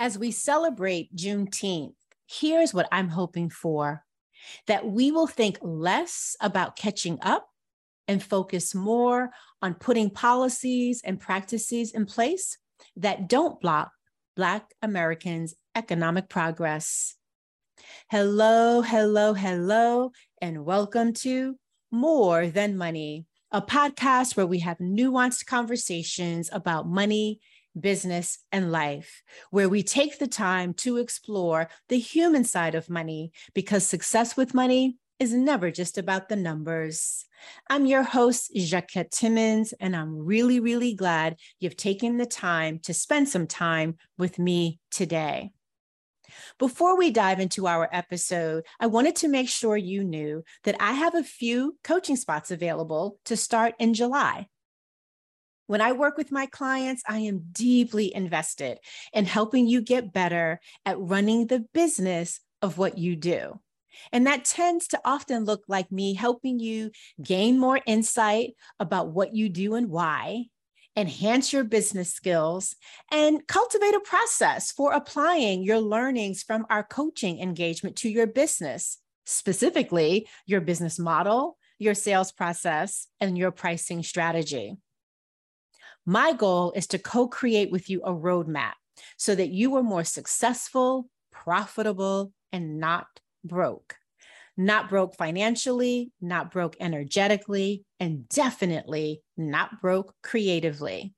As we celebrate Juneteenth, here's what I'm hoping for that we will think less about catching up and focus more on putting policies and practices in place that don't block Black Americans' economic progress. Hello, hello, hello, and welcome to More Than Money, a podcast where we have nuanced conversations about money business, and life, where we take the time to explore the human side of money because success with money is never just about the numbers. I'm your host, Jacquette Timmons, and I'm really, really glad you've taken the time to spend some time with me today. Before we dive into our episode, I wanted to make sure you knew that I have a few coaching spots available to start in July. When I work with my clients, I am deeply invested in helping you get better at running the business of what you do. And that tends to often look like me helping you gain more insight about what you do and why, enhance your business skills, and cultivate a process for applying your learnings from our coaching engagement to your business, specifically your business model, your sales process, and your pricing strategy. My goal is to co create with you a roadmap so that you are more successful, profitable, and not broke. Not broke financially, not broke energetically, and definitely not broke creatively.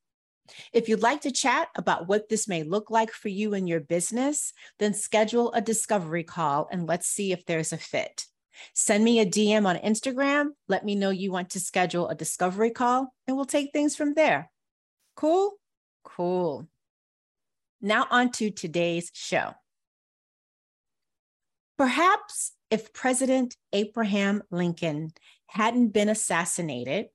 If you'd like to chat about what this may look like for you and your business, then schedule a discovery call and let's see if there's a fit. Send me a DM on Instagram. Let me know you want to schedule a discovery call, and we'll take things from there. Cool? Cool. Now, on to today's show. Perhaps if President Abraham Lincoln hadn't been assassinated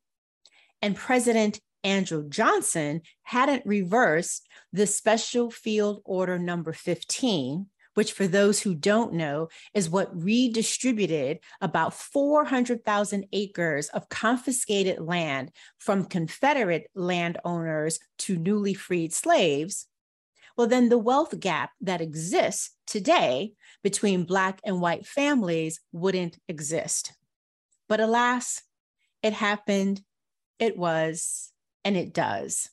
and President Andrew Johnson hadn't reversed the Special Field Order number 15, which, for those who don't know, is what redistributed about 400,000 acres of confiscated land from Confederate landowners to newly freed slaves, well, then the wealth gap that exists today between Black and white families wouldn't exist. But alas, it happened, it was, and it does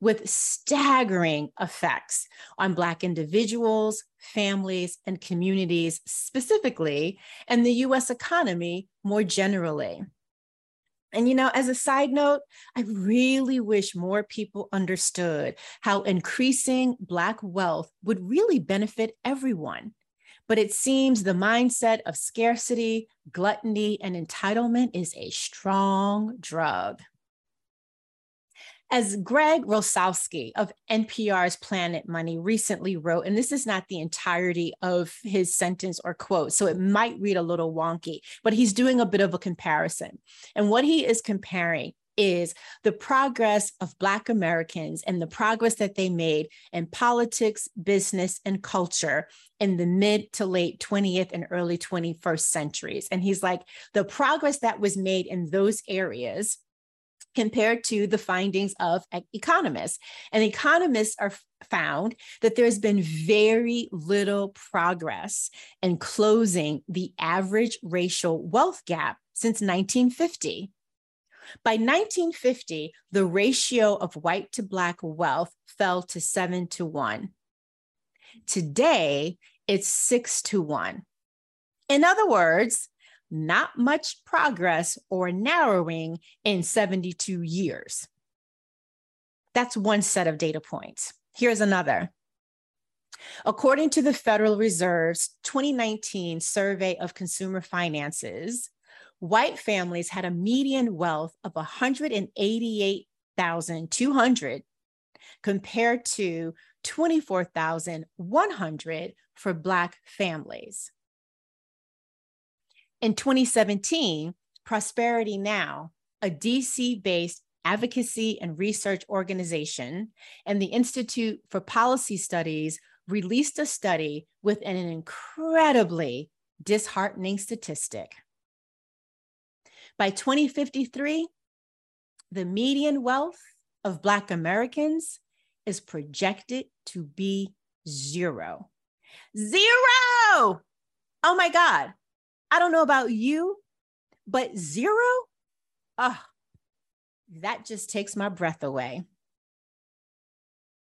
with staggering effects on Black individuals, families, and communities specifically, and the US economy more generally. And, you know, as a side note, I really wish more people understood how increasing Black wealth would really benefit everyone. But it seems the mindset of scarcity, gluttony, and entitlement is a strong drug. As Greg Rosalsky of NPR's Planet Money recently wrote, and this is not the entirety of his sentence or quote, so it might read a little wonky, but he's doing a bit of a comparison. And what he is comparing is the progress of Black Americans and the progress that they made in politics, business, and culture in the mid to late 20th and early 21st centuries. And he's like, the progress that was made in those areas compared to the findings of economists. And economists are found that there's been very little progress in closing the average racial wealth gap since 1950. By 1950, the ratio of white to Black wealth fell to seven to one. Today, it's six to one. In other words, not much progress or narrowing in 72 years. That's one set of data points. Here's another. According to the Federal Reserve's 2019 survey of consumer finances, white families had a median wealth of 188,200 compared to 24,100 for Black families. In 2017, Prosperity Now, a DC based advocacy and research organization, and the Institute for Policy Studies released a study with an incredibly disheartening statistic. By 2053, the median wealth of Black Americans is projected to be zero. Zero. Oh my God. I don't know about you, but zero, oh, that just takes my breath away.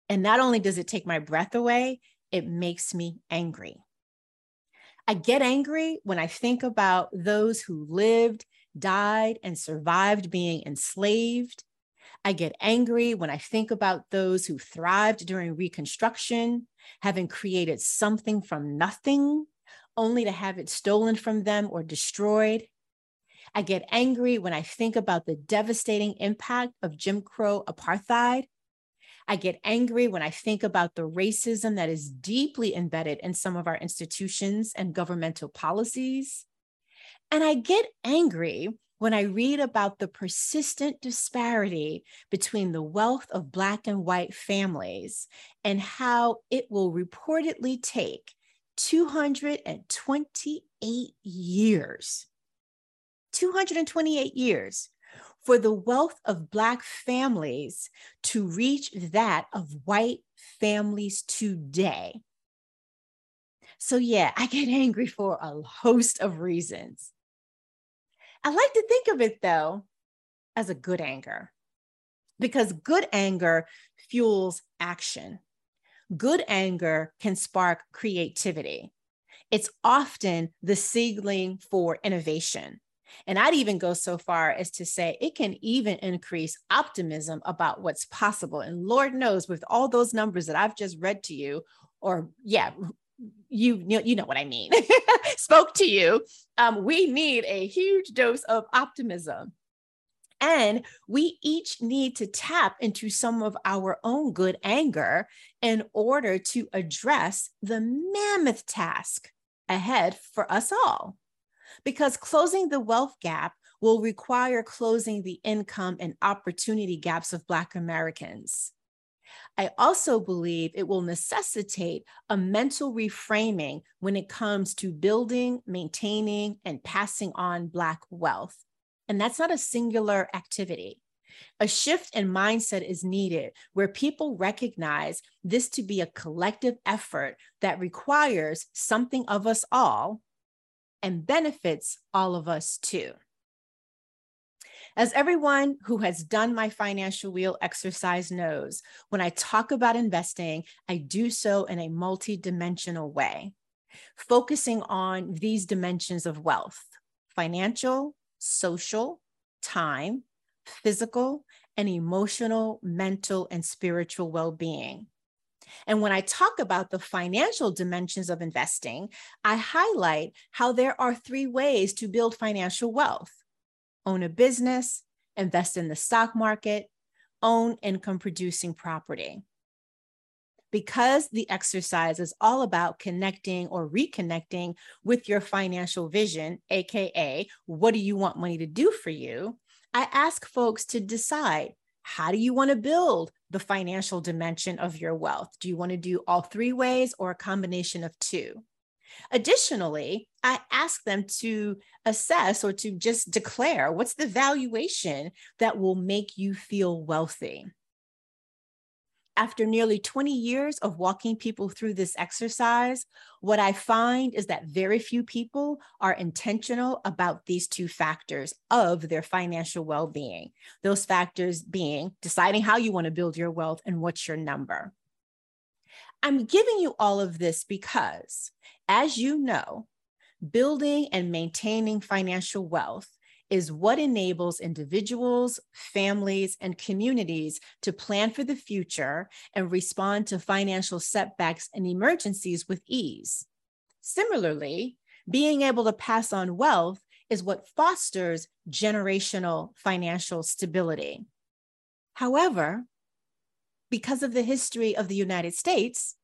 And not only does it take my breath away, it makes me angry. I get angry when I think about those who lived, died, and survived being enslaved. I get angry when I think about those who thrived during Reconstruction, having created something from nothing, only to have it stolen from them or destroyed. I get angry when I think about the devastating impact of Jim Crow apartheid I get angry when I think about the racism that is deeply embedded in some of our institutions and governmental policies. And I get angry when I read about the persistent disparity between the wealth of Black and white families and how it will reportedly take 228 years. 228 years for the wealth of Black families to reach that of white families today. So, yeah, I get angry for a host of reasons. I like to think of it, though, as a good anger, because good anger fuels action. Good anger can spark creativity. It's often the seedling for innovation. And I'd even go so far as to say it can even increase optimism about what's possible. And Lord knows, with all those numbers that I've just read to you, or yeah, you you know what I mean, spoke to you, um, we need a huge dose of optimism. And we each need to tap into some of our own good anger in order to address the mammoth task ahead for us all because closing the wealth gap will require closing the income and opportunity gaps of Black Americans. I also believe it will necessitate a mental reframing when it comes to building, maintaining, and passing on Black wealth. And that's not a singular activity. A shift in mindset is needed where people recognize this to be a collective effort that requires something of us all and benefits all of us too. As everyone who has done my financial wheel exercise knows, when I talk about investing, I do so in a multidimensional way, focusing on these dimensions of wealth financial, social, time, physical, and emotional, mental, and spiritual well being. And when I talk about the financial dimensions of investing, I highlight how there are three ways to build financial wealth own a business, invest in the stock market, own income producing property. Because the exercise is all about connecting or reconnecting with your financial vision, AKA, what do you want money to do for you? I ask folks to decide how do you want to build the financial dimension of your wealth? Do you want to do all three ways or a combination of two? Additionally, I ask them to assess or to just declare what's the valuation that will make you feel wealthy after nearly 20 years of walking people through this exercise, what I find is that very few people are intentional about these two factors of their financial well being. Those factors being deciding how you want to build your wealth and what's your number. I'm giving you all of this because, as you know, building and maintaining financial wealth is what enables individuals, families, and communities to plan for the future and respond to financial setbacks and emergencies with ease. Similarly, being able to pass on wealth is what fosters generational financial stability. However, because of the history of the United States,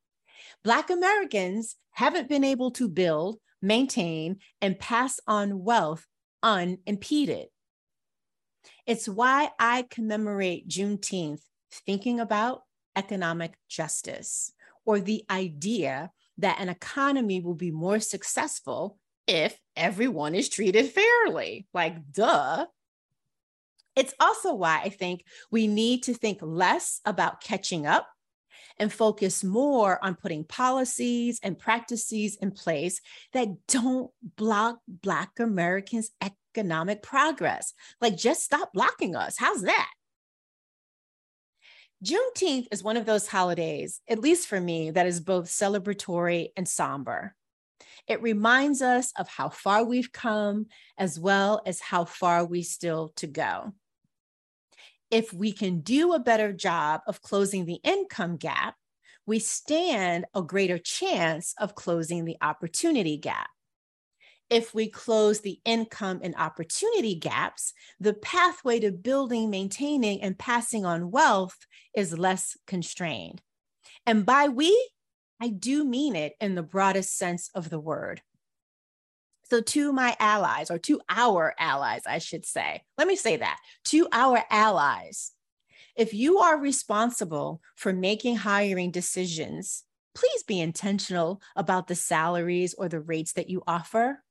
Black Americans haven't been able to build, maintain, and pass on wealth unimpeded. It's why I commemorate Juneteenth thinking about economic justice or the idea that an economy will be more successful if everyone is treated fairly. Like, duh. It's also why I think we need to think less about catching up and focus more on putting policies and practices in place that don't block Black Americans' economic progress. Like, just stop blocking us. How's that? Juneteenth is one of those holidays, at least for me, that is both celebratory and somber. It reminds us of how far we've come, as well as how far we still to go. If we can do a better job of closing the income gap, we stand a greater chance of closing the opportunity gap. If we close the income and opportunity gaps, the pathway to building, maintaining, and passing on wealth is less constrained. And by we, I do mean it in the broadest sense of the word. So, to my allies, or to our allies, I should say, let me say that to our allies, if you are responsible for making hiring decisions, please be intentional about the salaries or the rates that you offer.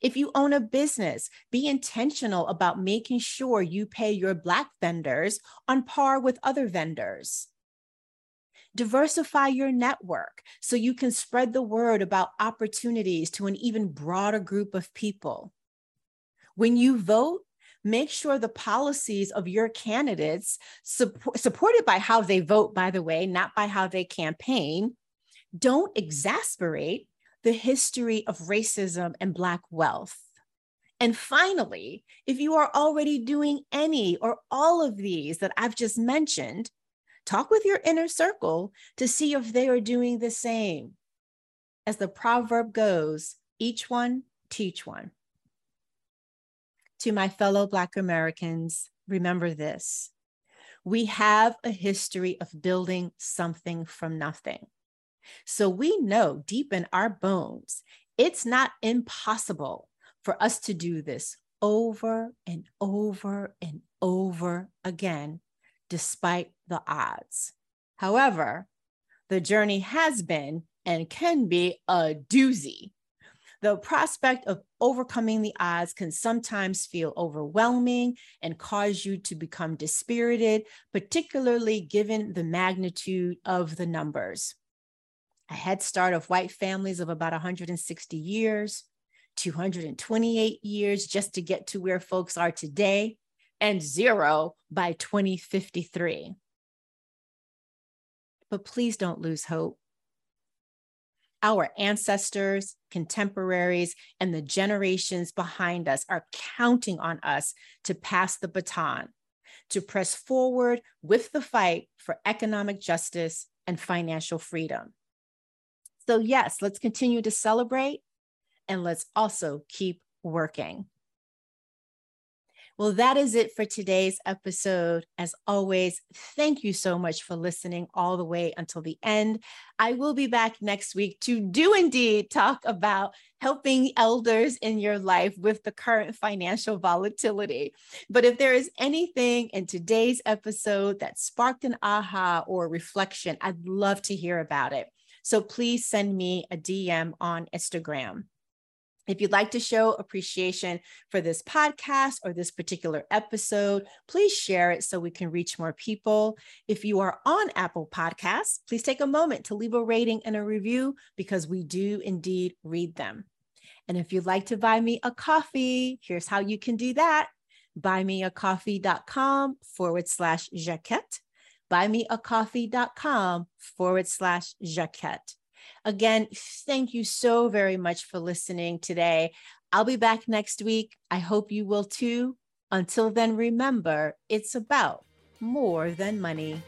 If you own a business, be intentional about making sure you pay your Black vendors on par with other vendors. Diversify your network so you can spread the word about opportunities to an even broader group of people. When you vote, make sure the policies of your candidates, support, supported by how they vote, by the way, not by how they campaign, don't exasperate the history of racism and Black wealth. And finally, if you are already doing any or all of these that I've just mentioned, Talk with your inner circle to see if they are doing the same. As the proverb goes, each one teach one. To my fellow Black Americans, remember this we have a history of building something from nothing. So we know deep in our bones, it's not impossible for us to do this over and over and over again despite the odds. However, the journey has been and can be a doozy. The prospect of overcoming the odds can sometimes feel overwhelming and cause you to become dispirited, particularly given the magnitude of the numbers. A head start of white families of about 160 years, 228 years just to get to where folks are today, and zero by 2053. But please don't lose hope. Our ancestors, contemporaries, and the generations behind us are counting on us to pass the baton, to press forward with the fight for economic justice and financial freedom. So, yes, let's continue to celebrate and let's also keep working. Well, that is it for today's episode. As always, thank you so much for listening all the way until the end. I will be back next week to do indeed talk about helping elders in your life with the current financial volatility. But if there is anything in today's episode that sparked an aha or reflection, I'd love to hear about it. So please send me a DM on Instagram. If you'd like to show appreciation for this podcast or this particular episode, please share it so we can reach more people. If you are on Apple Podcasts, please take a moment to leave a rating and a review because we do indeed read them. And if you'd like to buy me a coffee, here's how you can do that buymeacoffee.com forward slash Jacquette. Buymeacoffee.com forward slash Jacquette. Again, thank you so very much for listening today. I'll be back next week. I hope you will too. Until then, remember, it's about more than money.